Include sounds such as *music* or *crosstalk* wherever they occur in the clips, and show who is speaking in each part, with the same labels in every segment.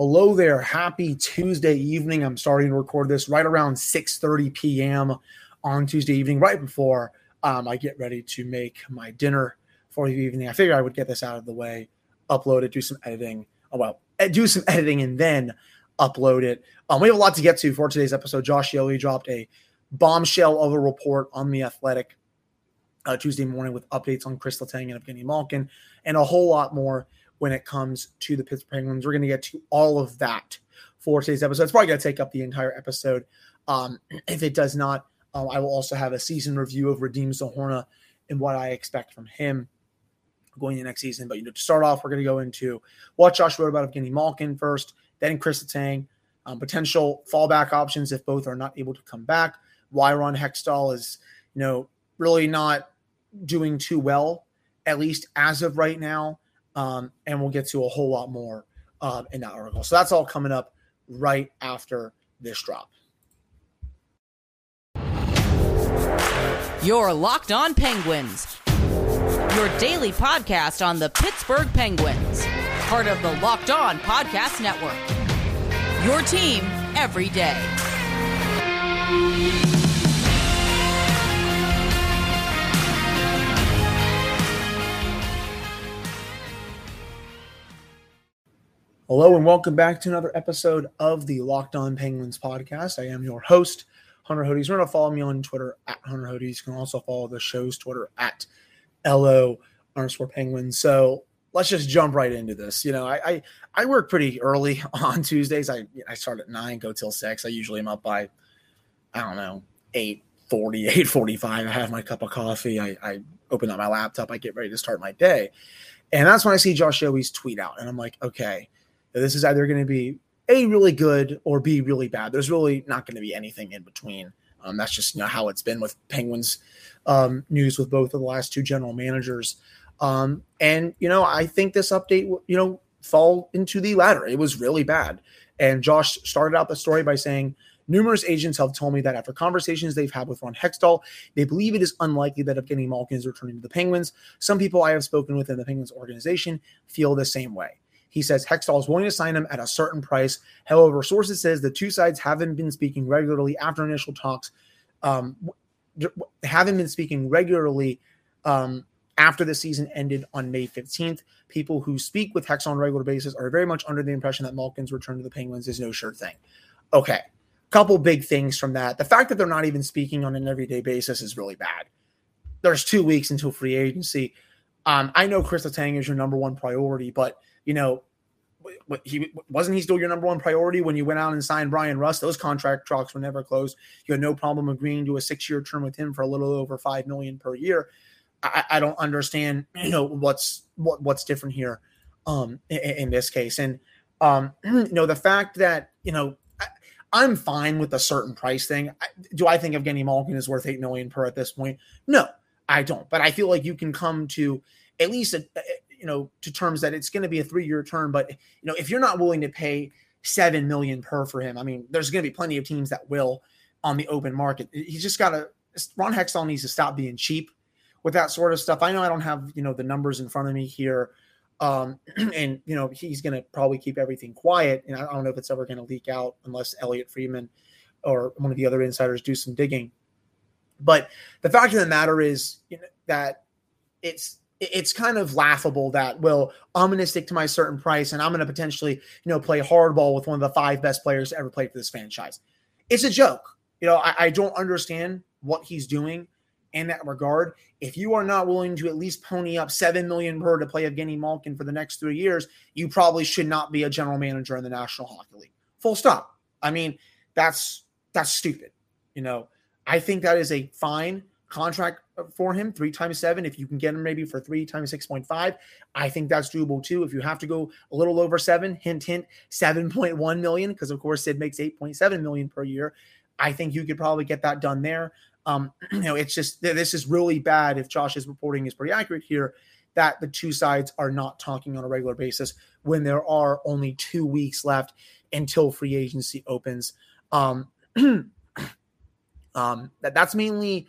Speaker 1: Hello there. Happy Tuesday evening. I'm starting to record this right around 6:30 p.m. on Tuesday evening, right before um, I get ready to make my dinner for the evening. I figured I would get this out of the way, upload it, do some editing. Oh, well, do some *laughs* editing and then upload it. Um, we have a lot to get to for today's episode. Josh Yohe dropped a bombshell of a report on the Athletic uh, Tuesday morning with updates on Chris Letang and Evgeny Malkin and a whole lot more when it comes to the Pittsburgh Penguins. We're going to get to all of that for today's episode. It's probably going to take up the entire episode. Um, *clears throat* if it does not, um, I will also have a season review of Radim Zohorna and what I expect from him going into next season. But you know, to start off, we're going to go into what Josh wrote about Evgeny Malkin first, then Chris Letang, um, potential fallback options if both are not able to come back. Why Ron Hextall is, you know, really not doing too well, at least as of right now. Um, and we'll get to a whole lot more um, in that article. So that's all coming up right after this drop.
Speaker 2: Your Locked On Penguins, your daily podcast on the Pittsburgh Penguins, part of the Locked On Podcast Network. Your team every day.
Speaker 1: Hello and welcome back to another episode of the Locked On Penguins podcast. I am your host, Hunter Hodes. To follow me on Twitter at Hunter Hodes. You can also follow the show's Twitter at LO underscore Penguins. So let's just jump right into this. You know, I, I, I work pretty early *laughs* on Tuesdays. I I start at nine, go till six. I usually am up by I don't know eight forty, *laughs* eight forty five. I have my cup of coffee. I, I open up my laptop. I get ready to start my day, and that's when I see Josh Yohe's tweet out, and I'm like, okay this is either going to be a really good or b really bad. There's really not going to be anything in between. Um, that's just you know, how it's been with Penguins um, news with both of the last two general managers. Um, and you know, I think this update, you know, fall into the latter. It was really bad. And Josh started out the story by saying, Numerous agents have told me that after conversations they've had with Ron Hextall, they believe it is unlikely that Evgeny Malkin is returning to the Penguins. Some people I have spoken with in the Penguins organization feel the same way. He says Hextall is willing to sign him at a certain price. However, sources says the two sides haven't been speaking regularly after initial talks. Um, haven't been speaking regularly um, after the season ended on May 15th. People who speak with Hex on a regular basis are very much under the impression that Malkin's return to the Penguins is no sure thing. Okay, couple big things from that. The fact that they're not even speaking on an everyday basis is really bad. There's two weeks until free agency. Um, I know Chris Letang is your number one priority, but – you know, he wasn't he still your number one priority when you went out and signed Brian Rust? Those contract talks were never closed. You had no problem agreeing to a six-year term with him for a little over five million per year. I, I don't understand, you know, what's what what's different here um, in, in, this case. And um, *clears throat* you know, the fact that you know I, am fine with a certain price thing. Do I think Evgeny Malkin is worth eight million per at this point? No, I don't. But I feel like you can come to at least a, you know to terms that it's going to be a three year term. But you know, if you're not willing to pay seven million per for him, I mean, there's going to be plenty of teams that will on the open market. He's just got to. Ron Hextall needs to stop being cheap with that sort of stuff. I know I don't have you know the numbers in front of me here. Um, *clears throat* and you know he's going to probably keep everything quiet, and I don't know if it's ever going to leak out unless Elliotte Friedman or one of the other insiders do some digging. But the fact of the matter is you know, that it's it's kind of laughable that well i'm going to stick to my certain price and i'm going to potentially you know play hardball with one of the five best players to ever play for this franchise. It's a joke. You know I, I, don't understand what he's doing in that regard. If you are not willing to at least pony up seven million per to play evgeny malkin for the next three years you probably should not be a general manager in the national hockey league. Full stop. I mean that's that's stupid. You know i think that is a fine contract for him, three times seven. If you can get him maybe for three times 6.5, I think that's doable too. If you have to go a little over seven, hint, hint, 7.1 million, because of course Sid makes 8.7 million per year. I think you could probably get that done there. Um, *clears throat* you know, it's just this is really bad if Josh's reporting is pretty accurate here that the two sides are not talking on a regular basis when there are only two weeks left until free agency opens. Um, *clears throat* um, that, that's mainly,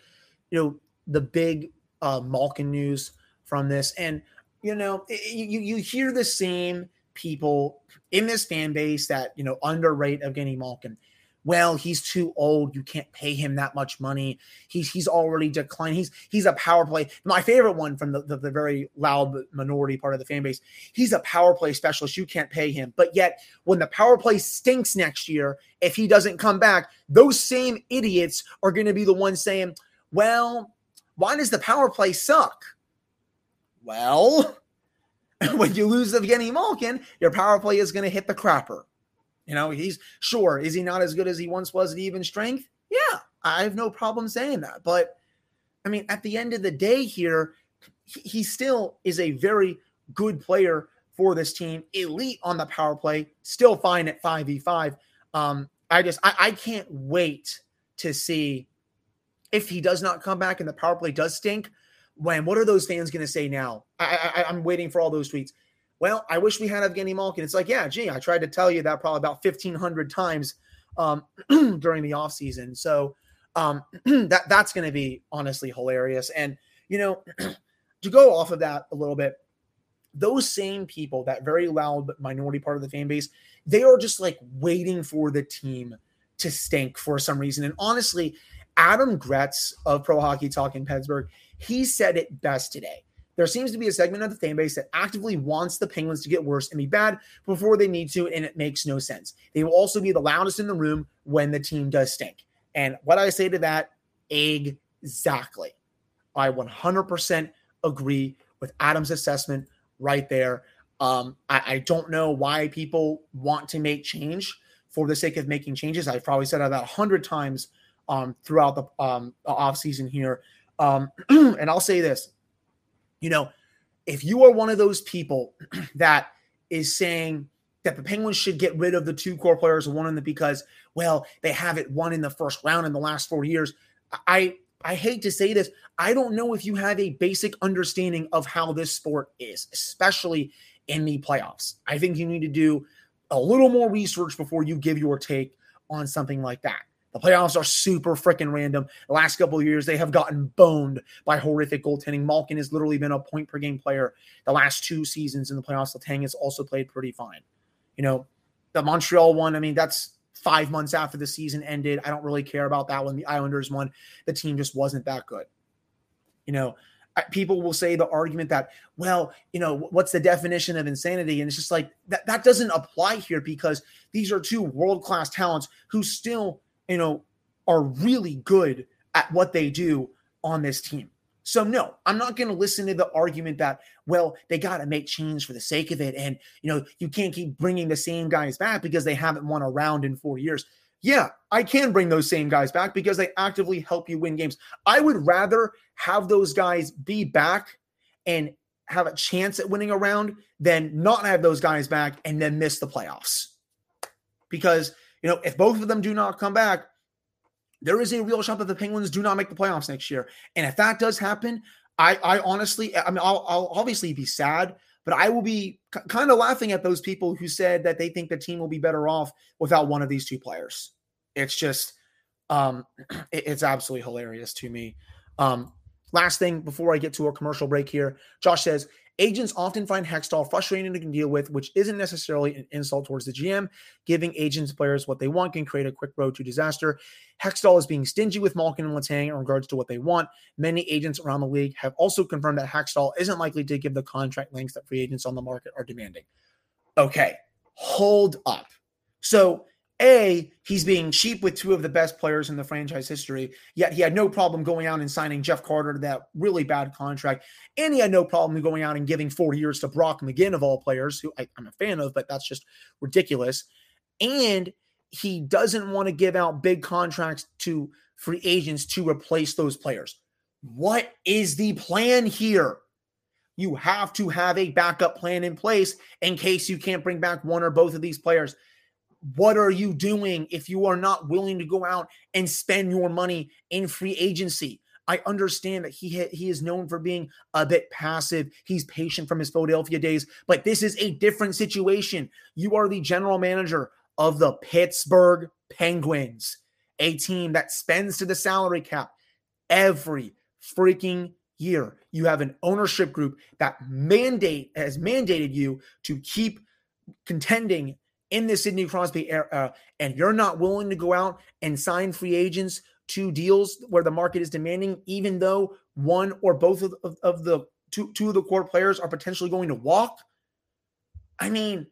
Speaker 1: you know, the big uh, Malkin news from this. And, you know, you, you hear the same people in this fan base that you know underrate Evgeny Malkin well, he's too old. You can't pay him that much money. He's he's already declined. He's he's a power play. My favorite one from the, the, the, very loud minority part of the fan base. He's a power play specialist. You can't pay him. But yet, when the power play stinks next year, if he doesn't come back, those same idiots are going to be the ones saying, "Well, why does the power play suck?" Well, *laughs* when you lose Evgeny Malkin, your power play is going to hit the crapper. You know, he's sure, is he not as good as he once was at even strength? Yeah, I have no problem saying that. But I mean, at the end of the day, here, he, still is a very good player for this team, elite on the power play, still fine at 5v5. Um, I just, I, I can't wait to see if he does not come back and the power play does stink. When what are those fans going to say now? I, I, I'm waiting for all those tweets well, I wish we had Evgeny Malkin. It's like, yeah, gee, I tried to tell you that probably about 1,500 times um, *clears throat* during the offseason. So um, *clears throat* that that's going to be honestly hilarious. And, you know, *clears throat* to go off of that a little bit, those same people, that very loud minority part of the fan base, they are just like waiting for the team to stink for some reason. And honestly, Adam Gretz of Pro Hockey Talk in Pittsburgh, he said it best today. There seems to be a segment of the fan base that actively wants the Penguins to get worse and be bad before they need to, and it makes no sense. They will also be the loudest in the room when the team does stink. And what I say to that, exactly. I 100% agree with Adam's assessment right there. Um, I, I, don't know why people want to make change for the sake of making changes. I've probably said that a hundred times um, throughout the, um, the off season here. Um, *clears throat* and I'll say this: you know, if you are one of those people *clears throat* that is saying that the Penguins should get rid of the two core players, one in the because, well, they haven't won in the first round in the last four years. I I hate to say this. I don't know if you have a basic understanding of how this sport is, especially in the playoffs. I think you need to do a little more research before you give your take on something like that. The playoffs are super freaking random. The last couple of years, they have gotten boned by horrific goaltending. Malkin has literally been a point per game player the last two seasons in the playoffs. Letang has also played pretty fine. You know, the Montreal one, I mean, that's five months after the season ended. I don't really care about that one. The Islanders one, the team just wasn't that good. You know, people will say the argument that, well, you know, what's the definition of insanity? And it's just like that, that doesn't apply here because these are two world class talents who still you know, are really good at what they do on this team. So no, I'm not going to listen to the argument that well, they got to make change for the sake of it and you know, you can't keep bringing the same guys back because they haven't won a round in 4 years. Yeah, I can bring those same guys back because they actively help you win games. I would rather have those guys be back and have a chance at winning a round than not have those guys back and then miss the playoffs. Because you know, if both of them do not come back, there is a real shot that the Penguins do not make the playoffs next year. And if that does happen, I, I honestly, I mean, I'll, I'll obviously be sad, but I will be c- kind of laughing at those people who said that they think the team will be better off without one of these two players. It's just, um, *clears throat* it, it's absolutely hilarious to me. Um, last thing before I get to a commercial break here, Josh says Agents often find Hextall frustrating to deal with, which isn't necessarily an insult towards the GM. Giving agents players what they want can create a quick road to disaster. Hextall is being stingy with Malkin and Letang in regards to what they want. Many agents around the league have also confirmed that Hextall isn't likely to give the contract lengths that free agents on the market are demanding. Okay, hold up. So a, he's being cheap with two of the best players in the franchise history, yet he had no problem going out and signing Jeff Carter to that really bad contract. And he had no problem going out and giving four years to Brock McGinn, of all players, who I, I'm a fan of, but that's just ridiculous. And he doesn't want to give out big contracts to free agents to replace those players. What is the plan here? You have to have a backup plan in place in case you can't bring back one or both of these players what are you doing if you are not willing to go out and spend your money in free agency? I understand that he he is known for being a bit passive. He's patient from his Philadelphia days, but this is a different situation. You are the general manager of the Pittsburgh Penguins, a team that spends to the salary cap every freaking year. You have an ownership group that mandate has mandated you to keep contending in the Sidney Crosby era, uh, and you're not willing to go out and sign free agents to deals where the market is demanding, even though one or both of, of, of the two, two of the core players are potentially going to walk. I mean,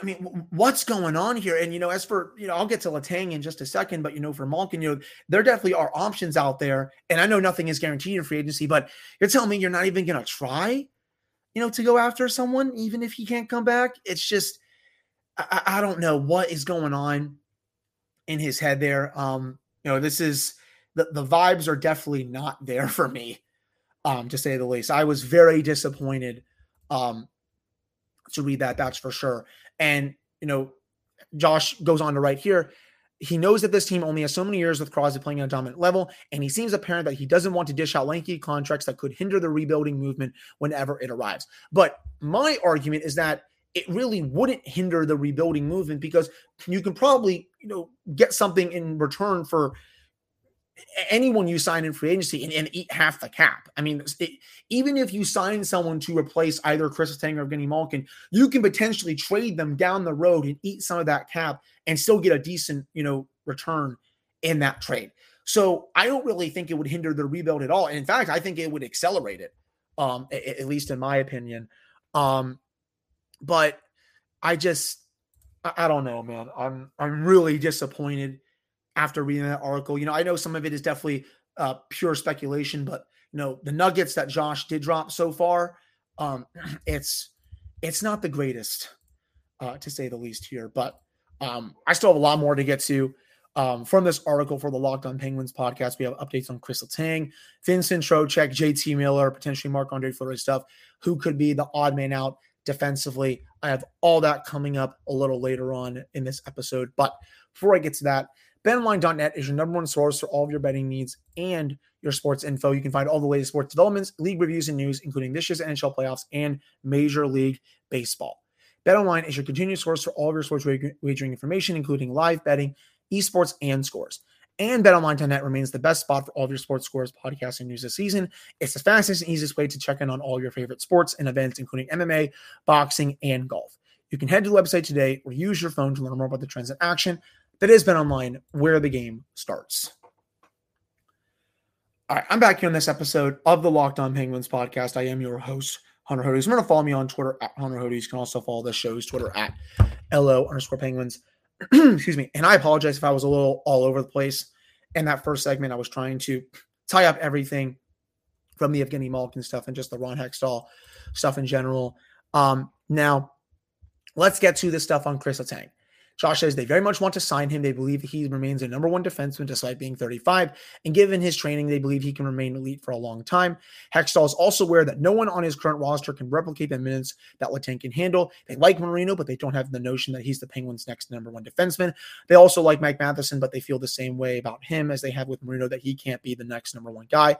Speaker 1: I mean, what's going on here? And you know, as for you know, I'll get to Letang in just a second, but you know, for Malkin, you know, there definitely are options out there. And I know nothing is guaranteed in free agency, but you're telling me you're not even gonna try, you know, to go after someone, even if he can't come back. It's just I, I don't know what is going on in his head there. Um, you know, this is the, the vibes are definitely not *laughs* there for me, um, to say the least. I was very disappointed um to read that, that's for sure. And, you know, Josh goes on to write here. He knows that this team only has so many years with Crosby playing at a dominant level, and he seems apparent that he doesn't want to dish out lanky contracts that could hinder the rebuilding movement whenever it arrives. But my argument is that it really wouldn't hinder the rebuilding movement because you can probably, you know, get something in return for anyone you sign in free agency and, and eat half the cap. I mean, it, even if you sign someone to replace either Chris Letang or Evgeny Malkin, you can potentially trade them down the road and eat some of that cap and still get a decent, you know, return in that trade. So I don't really think it would hinder the rebuild at all. And in fact, I think it would accelerate it, um, at, at least in my opinion. Um, but I just I don't know, man. I'm I'm really disappointed after reading that article. You know, I know some of it is definitely uh, pure speculation, but you know, the nuggets that Josh did drop so far, um, *clears throat* it's it's not the greatest, uh, to say the least here. But um, I still have a lot more to get to. Um, from this article for the Locked On Penguins podcast, we have updates on Chris Letang, Vincent Trocheck, JT Miller, potentially Marc Andre Fleury stuff. Who could be the odd man out? Defensively. I have all that coming up a little later on in this episode. But before I get to that, betonline.net is your number one source for all of your betting needs and your sports info. You can find all the latest sports developments, league reviews, and news, including this year's NHL playoffs and Major League Baseball. BetOnline is your continued source for all of your sports wagering information, including live betting, esports, and scores. And BetOnline.net remains the best spot for all of your sports scores, podcasts, and news this season. It's the fastest and easiest way to check in on all your favorite sports and events, including MMA, boxing, and golf. You can head to the website today or use your phone to learn more about the trends in action. That is BetOnline, where the game starts. All right, I'm back here on this episode of the Locked On Penguins podcast. I am your host, Hunter Hodes. Remember to follow me on Twitter at Hunter Hodes. You can also follow the show's Twitter at LO underscore Penguins. *clears throat* excuse me. And I apologize if I was a little all over the place in that first segment. I was trying to tie up everything from the Evgeny Malkin stuff and just the Ron Hextall stuff in general. Um, now, let's get to the stuff on Chris Letang. Josh says they very much want to sign him. They believe he remains a number one defenseman despite being 35. And given his training, they believe he can remain elite for a long time. Hextall is also aware that no one on his current roster can replicate the minutes that Letang can handle. They like Marino, but they don't have the notion that he's the Penguins' next number one defenseman. They also like Mike Matheson, but they feel the same way about him as they have with Marino that he can't be the next number one guy.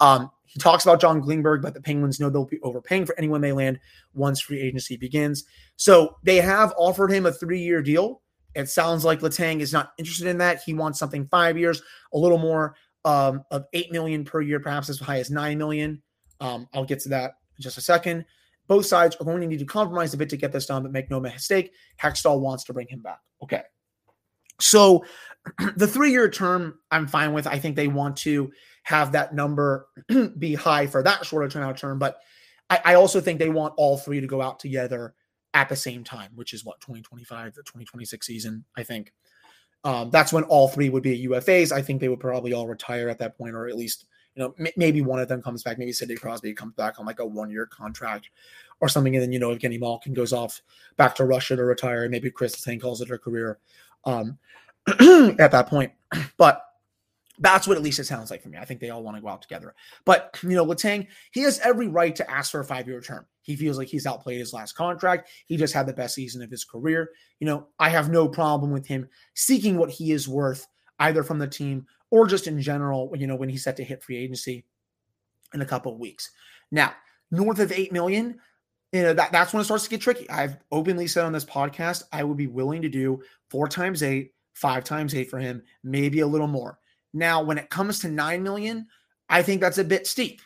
Speaker 1: Um, he talks about John Klingberg, but the Penguins know they'll be overpaying for anyone they land once free agency begins. So they have offered him a three year deal. It sounds like Letang is not interested in that. He wants something five years, a little more um, of eight million per year, perhaps as high as nine million. Um, I'll get to that in just a second. Both sides are going to need to compromise a bit to get this done, but make no mistake, Hextall wants to bring him back. Okay. So *clears throat* the three year term, I'm fine with. I think they want to have that number *clears throat* be high for that shorter term out term. But I, I, also think they want all three to go out together at the same time, which is what 2025, the 2026 season, I think. Um, that's when all three would be UFAs. I think they would probably all retire at that point, or at least, you know, m- maybe one of them comes back. Maybe Sidney Crosby comes back on like a one year contract or something. And then, you know, if Evgeny Malkin goes off back to Russia to retire, maybe Chris Letang calls it a career um, *clears throat* at that point. *clears throat* But that's what at least it sounds like for me. I think they all want to go out together. But, you know, Letang, he has every right to ask for a five year term. He feels like he's outplayed his last contract. He just had the best season of his career. You know, I have no problem with him seeking what he is worth, either from the team or just in general, you know, when he's set to hit free agency in a couple of weeks. Now, north of 8 million, you know, that, that's when it starts to get tricky. I've openly said on this podcast, I would be willing to do four times eight, five times eight for him, maybe a little more. Now, when it comes to 9 million, I think that's a bit steep.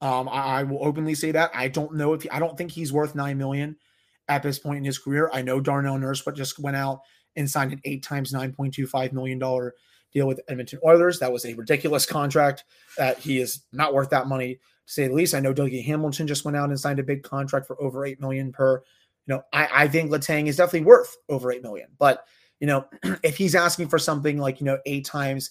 Speaker 1: Um, I, I, will openly say that. I don't know if he, I don't think he's worth 9 million at this point in his career. I know Darnell Nurse, but just went out and signed an eight times $9.25 million deal with Edmonton Oilers. That was a ridiculous contract. That he is not worth that money to say the least. I know Dougie Hamilton just went out and signed a big contract for over eight million per. You know, I, I think Letang is definitely worth over eight million. But you know, *clears throat* if he's asking for something like you know eight times,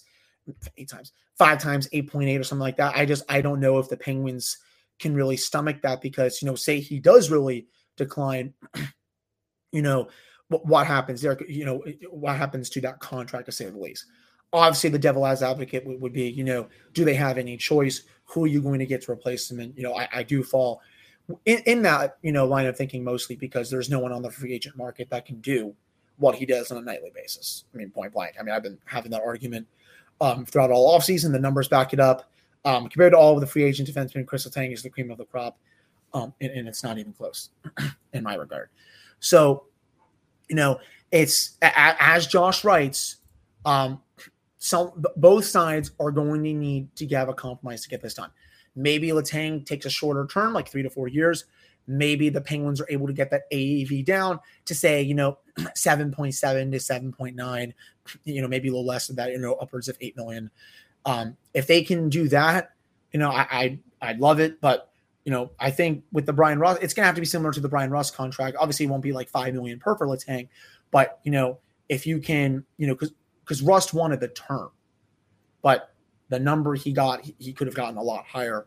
Speaker 1: eight times, five times, eight point eight or something like that, I just I don't know if the Penguins can really stomach that because you know, say he does really decline, *clears throat* you know, what, what happens there? You know, what happens to that contract to say the least. Obviously, the devil as advocate would, would, be, you know, do they have any choice? Who are you going to get to replace them? And you know, I, I do fall in, in that you know line of thinking mostly because there's no one on the free agent market that can do what he does on a nightly basis. I mean, point blank. I mean, I've been having that argument um, throughout all offseason. The numbers back it up. Um, compared to all of the free agent defensemen, Chris Letang is the cream of the crop, um, and, and, it's not even close *clears throat* in my regard. So, you know, it's as Josh writes, um, some both sides are going to need to have a compromise to get this done. Maybe Letang takes a shorter term, like three to four years. Maybe the Penguins are able to get that AAV down to say, you know, 7.7 to 7.9, you know, maybe a little less than that, you know, upwards of 8 million. Um, if they can do that, you know, I, I'd love it. But you know, I think with the Brian Rust, it's gonna have to be similar to the Brian Rust contract. Obviously, it won't be like five million per for Letang, but you know, if you can, you know, because because Rust wanted the term, but the number he got, he, he could have gotten a lot higher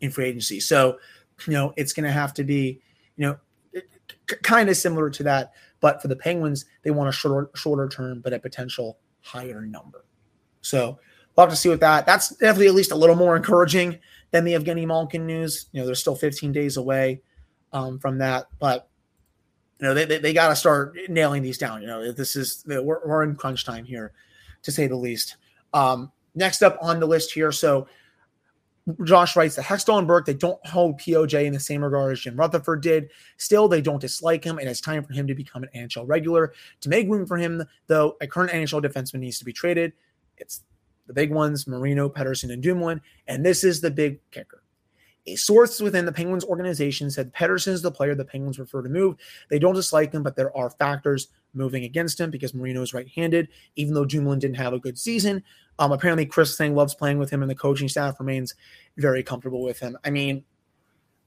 Speaker 1: in free agency. So, you know, it's gonna have to be, you know, kind of similar to that. But for the Penguins, they want a shorter shorter term, but a potential higher number. So we'll have to see with that. That's definitely at least a little more encouraging than the Evgeny Malkin news. You know, they're still 15 days away um, from that, but you know they they, they got to start nailing these down. You know, this is we're, we're in crunch time here, to say the least. Um, next up on the list here, so Josh writes that Hextall and Burke, they don't hold POJ in the same regard as Jim Rutherford did. Still, they don't dislike him, and it's time for him to become an NHL regular. To make room for him, though, a current NHL defenseman needs to be traded. It's the big ones, Marino, Pettersson, and Dumoulin. And this is the big kicker. A source within the Penguins organization said Pettersson is the player the Penguins prefer to move. They don't dislike him, but there are factors moving against him because Marino is right-handed. Even though Dumoulin didn't have a good season, um, apparently Chris Thing loves playing with him, and the coaching staff remains very comfortable with him. I mean,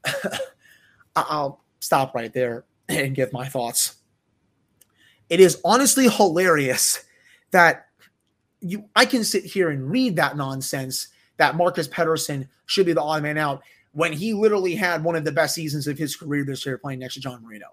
Speaker 1: *laughs* I'll stop right there *laughs* and give my thoughts. It is honestly hilarious that you I can sit here and read that nonsense that Marcus Pettersson should be the odd man out when he literally had one of the best seasons of his career this year playing next to John Marino.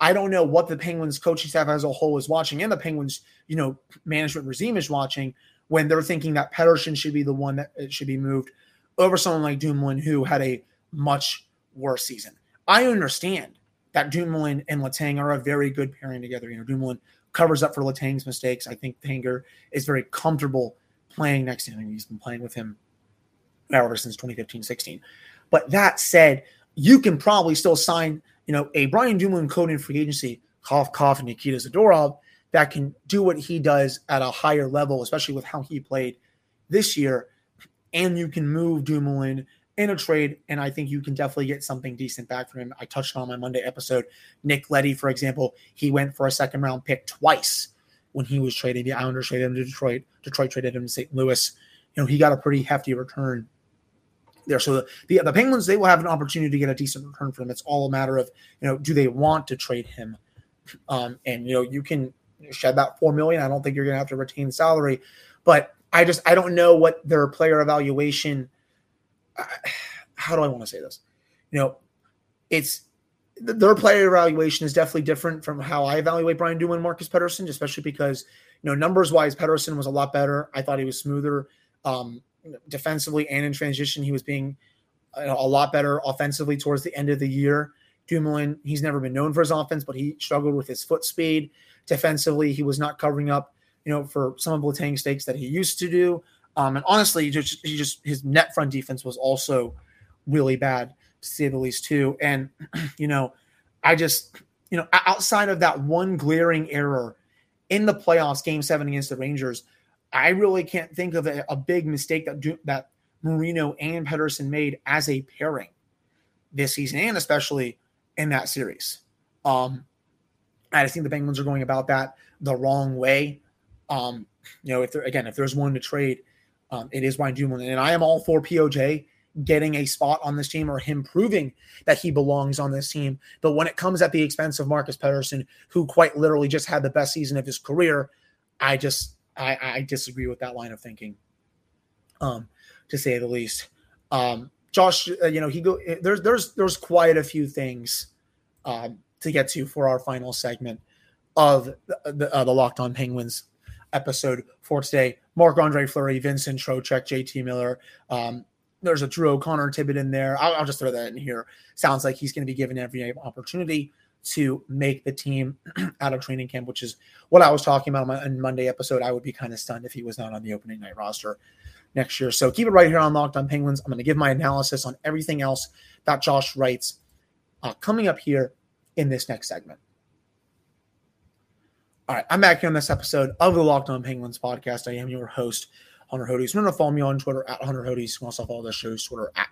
Speaker 1: I don't know what the Penguins coaching staff as a whole is watching and the Penguins, you know, management regime is watching when they're thinking that Pettersson should be the one that should be moved over someone like Dumoulin who had a much worse season. I understand that Dumoulin and Letang are a very good pairing together. You know, Dumoulin covers up for Letang's mistakes. I think Tanger is very comfortable playing next to him. He's been playing with him ever since 2015 16. But that said, you can probably still sign, you know, a Brian Dumoulin code in free agency, cough, cough, and Nikita Zadorov that can do what he does at a higher level, especially with how he played this year. And you can move Dumoulin in a trade, and I think you can definitely get something decent back from him. I touched on my Monday episode. Nick Leddy, for example, he went for a second round pick twice when he was traded. The Islanders traded him to Detroit. Detroit traded him to St. Louis. You know, he got a pretty hefty return there. So the, the, the Penguins, they will have an opportunity to get a decent return for him. It's all a matter of, you know, do they want to trade him? Um, and you know, you can shed that four million. I don't think you're gonna have to retain salary, but I just I don't know what their player evaluation how do I want to say this? You know, it's their player evaluation is definitely different from how I evaluate Brian Dumoulin and Marcus Pettersson, especially because you know numbers wise, Pettersson was a lot better. I thought he was smoother um, defensively and in transition. He was being a lot better offensively towards the end of the year. Dumoulin, he's never been known for his offense, but he struggled with his foot speed. Defensively, he was not covering up, you know, for some of Letang's stakes that he used to do. Um, and honestly, he just, he just his net front defense was also really bad to say the least too. And *clears throat* you know, I just you know outside of that one glaring error in the playoffs, Game Seven against the Rangers, I really can't think of a, a big mistake that that Marino and Pettersson made as a pairing this season, and especially in that series. Um, I just think the Penguins are going about that the wrong way. Um, you know, if there again, if there's one to trade, um, it is Ryan Dumoulin, and I am all for POJ getting a spot on this team or him proving that he belongs on this team. But when it comes at the expense of Marcus Pettersson, who quite literally just had the best season of his career, I just I, I disagree with that line of thinking, um, to say the least. Um, Josh, uh, you know, he go there's there's there's quite a few things um, to get to for our final segment of the, the, uh, the Locked On Penguins episode for today. Marc Andre Fleury, Vincent Trocheck, JT Miller. Um, there's a Drew O'Connor tidbit in there. I'll, I'll, just throw that in here. Sounds like he's going to be given every opportunity to make the team *clears throat* out of training camp, which is what I was talking about on my Monday episode. I would be kind of stunned if he was not on the opening night roster next year. So keep it right here on Locked On Penguins. I'm going to give my analysis on everything else that Josh writes uh, coming up here in this next segment. All right, I'm back here on this episode of the Locked On Penguins podcast. I am your host, Hunter Hodes. Remember to follow me on Twitter at Hunter Hodes. You can also follow the show's Twitter at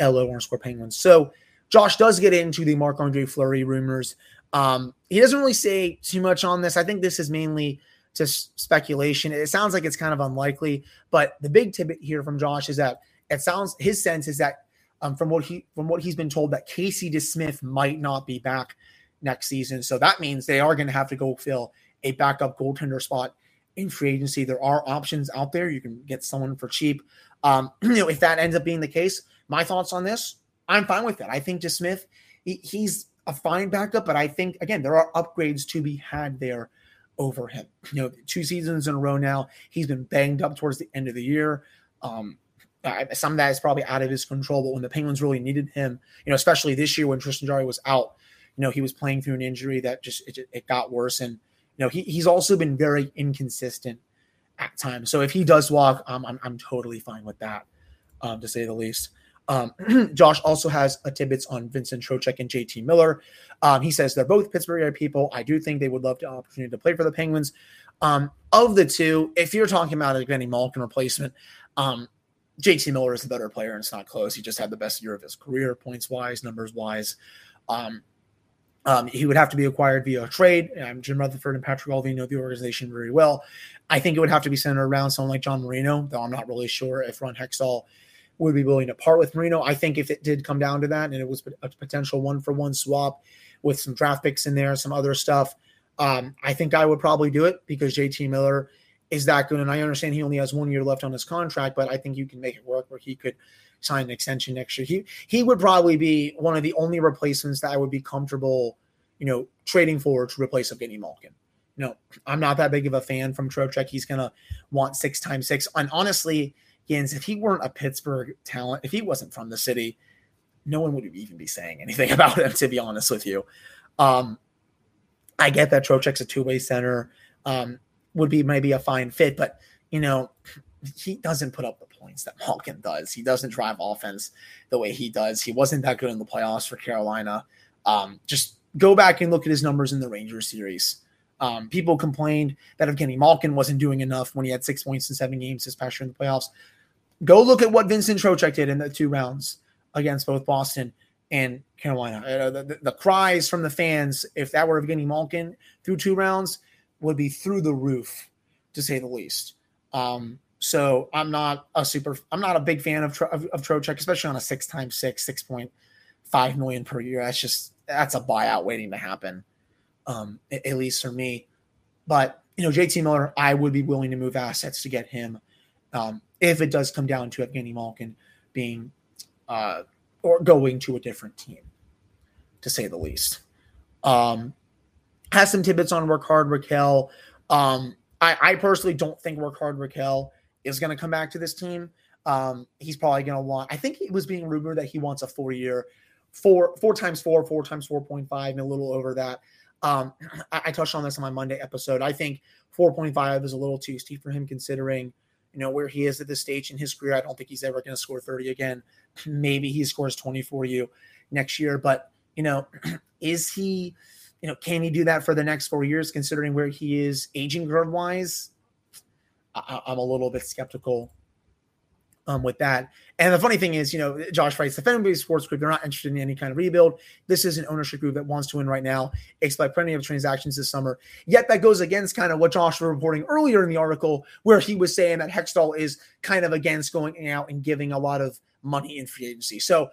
Speaker 1: LO underscore Penguins. So Josh does get into the Marc Andre Fleury rumors. Um, he doesn't really say too much on this. I think this is mainly just speculation. It sounds like it's kind of unlikely, but the big tidbit here from Josh is that it sounds his sense is that um, from what he from what he's been told that Casey DeSmith might not be back next season. So that means they are going to have to go fill a backup goaltender spot in free agency. There are options out there. You can get someone for cheap. Um, *clears throat* you know, if that ends up being the case, my thoughts on this, I'm fine with that. I think DeSmith, he, he's a fine backup, but I think again there are upgrades to be had there over him. You know, two seasons in a row now, he's been banged up towards the end of the year. Um, some of that is probably out of his control, but when the Penguins really needed him, you know, especially this year when Tristan Jarry was out, you know, he was playing through an injury that just it, it got worse, and you know, he, he's also been very inconsistent at times. So if he does walk, um, I'm I'm totally fine with that, um, to say the least. Um, *clears throat* Josh also has a tidbits on Vincent Trocheck and JT Miller. Um, he says they're both Pittsburgh area people. I do think they would love the opportunity to play for the Penguins. Um, of the two, if you're talking about a Benny Malkin replacement, um, JT Miller is the better player, and it's not close. He just had the best year of his career, points wise, numbers wise. Um, um, he would have to be acquired via trade. Um, Jim Rutherford and Patrik Allvin know the organization very well. I think it would have to be centered around someone like John Marino, though I'm not really sure if Ron Hextall would be willing to part with Marino. I think if it did come down to that and it was a potential one for one swap with some draft picks in there, some other stuff, um, I think I would probably do it because JT Miller is that good. And I understand he only has one year left on his contract, but I think you can make it work where he could sign an extension next year. He he would probably be one of the only replacements that I would be comfortable, you know, trading for to replace Evgeny Malkin. Know, I'm not that big of a fan from Trocheck. He's gonna want six times six. And honestly, Jens, if he weren't a Pittsburgh talent, if he wasn't from the city, no one would even be saying anything *laughs* about him, to be honest with you. Um, I get that Trocheck's a two-way center. Um, would be maybe a fine fit, but you know, he doesn't put up the points that Malkin does. He doesn't drive offense the way he does. He wasn't that good in the playoffs for Carolina. Um, just go back and look at his numbers in the Rangers series. Um, people complained that Evgeny Malkin wasn't doing enough when he had six points in seven games this past year in the playoffs. Go look at what Vincent Trocheck did in the two rounds against both Boston and Carolina. Uh, the, the, the, cries from the fans, if that were Evgeny Malkin through two rounds, would be through the roof, to say the least. Um, so I'm not a super, I'm not a big fan of of, of Trocheck, especially on a six times six, six point five million per year. That's just that's a buyout waiting to happen, um, at, at least for me. But you know, JT Miller, I would be willing to move assets to get him um, if it does come down to Evgeny Malkin being uh, or going to a different team, to say the least. Um, has some tidbits on Rickard Rakell. Um, I, I personally don't think Rickard Rakell is going to come back to this team. Um, he's probably going to want. I think it was being rumored that he wants a four year, four four times four, four times four point five, and a little over that. Um, *clears throat* I, I, touched on this on my Monday episode. I think four point five is a little too steep for him, considering you know where he is at this stage in his career. I don't think he's ever going to score thirty again. *clears throat* Maybe he scores twenty for you next year, but you know, *clears throat* is he? You know, can he do that for the next four years, considering where he is aging curve wise? I, am a little bit skeptical um, with that. And the funny thing is, you know, Josh writes the Fenway Sports Group, they're not interested in any kind of rebuild. This is an ownership group that wants to win right now, expect plenty of transactions this summer. Yet that goes against kind of what Josh was reporting earlier in the article, where he was saying that Hextall is kind of against going out and giving a lot of money in free agency. So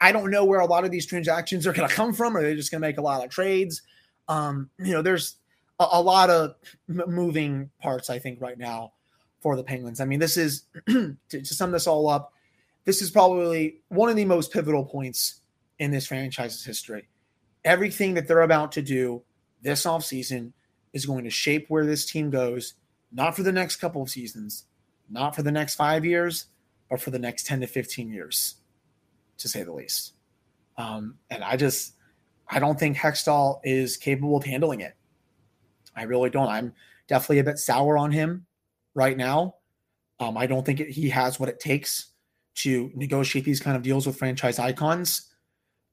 Speaker 1: I don't know where a lot of these transactions are going to come from. Are they just going to make a lot of trades? Um, you know, there's a, a lot of moving parts, I think, right now for the Penguins. I mean, this is *clears throat* to, to sum this all up, this is probably one of the most pivotal points in this franchise's history. Everything that they're about to do this offseason is going to shape where this team goes, not for the next couple of seasons, not for the next five years, but for the next 10 to 15 years, to say the least. Um, and I just, I don't think Hextall is capable of handling it. I really don't. I'm definitely a bit sour on him right now. Um, I don't think it, he has what it takes to negotiate these kind of deals with franchise icons.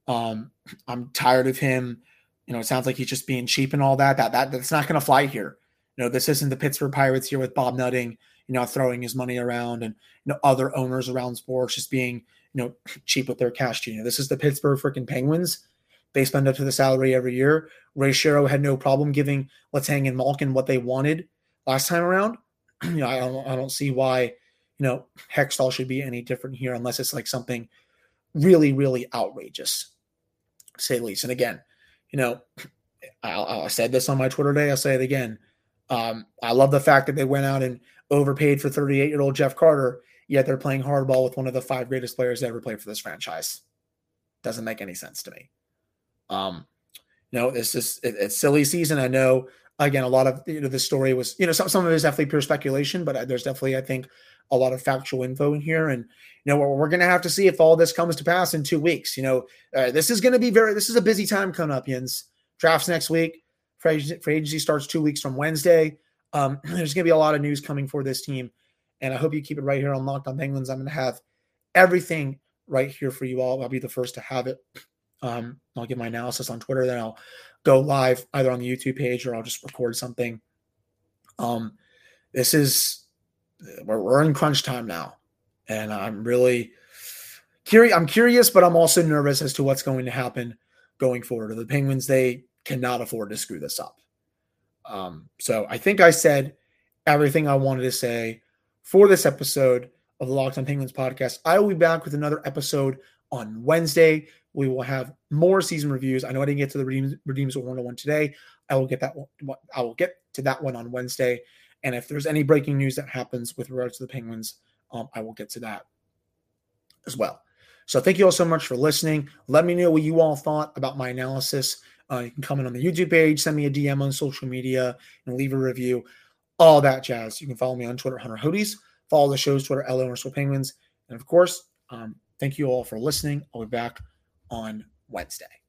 Speaker 1: Um, I'm tired of him. You know, it sounds like he's just being cheap and all that. That that that's not going to fly here. You know, this isn't the Pittsburgh Pirates here with Bob Nutting. You know, throwing his money around and you know other owners around sports just being you know cheap with their cash. You know, this is the Pittsburgh freaking Penguins. They spend up to the salary every year. Ray Shero had no problem giving Letang and Malkin what they wanted last time around. *clears throat* you know, I don't, I don't see why, you know, Hextall should be any different here unless it's like something really, really outrageous, to say the least. And again, you know, *clears throat* I, I said this on my Twitter day. I'll say it again. Um, I love the fact that they went out and overpaid for 38 year old Jeff Carter, yet they're playing hardball with one of the five greatest players to ever played for this franchise. Doesn't make any sense to me. Um, you know, it's just it, it's silly season. I know again, a lot of you know the story was you know some some of it is definitely pure speculation, but uh, there's definitely I think a lot of factual info in here, and you know we're, we're going to have to see if all this comes to pass in two weeks. You know, uh, this is going to be very this is a busy time coming up, Jens. Drafts next week. Free agency starts two weeks from Wednesday. Um, *clears throat* there's going to be a lot of news coming for this team, and I hope you keep it right here on Locked On Penguins. I'm going to have everything right here for you all. I'll be the first to have it. Um, I'll give my analysis on Twitter, then I'll go live either on the YouTube page or I'll just record something. Um, this is we're, we're in crunch time now, and I'm really curious. I'm curious, but I'm also nervous as to what's going to happen going forward. The Penguins they cannot afford to screw this up. Um, so I think I said everything I wanted to say for this episode of the Locked On Penguins podcast. I will be back with another episode on Wednesday. We will have more season reviews. I know I didn't get to the redeems, redeems one on one today. I will get that one. I will get to that one on Wednesday. And if there's any breaking news that happens with regards to the Penguins, um, I will get to that as well. So thank you all so much for listening. Let me know what you all thought about my analysis. Uh, you can comment on the YouTube page, send me a DM on social media, and leave a review. All that jazz. You can follow me on Twitter, Hunter Hodes. Follow the show's Twitter, LO Penguins. And of course, um, thank you all for listening. I'll be back on Wednesday.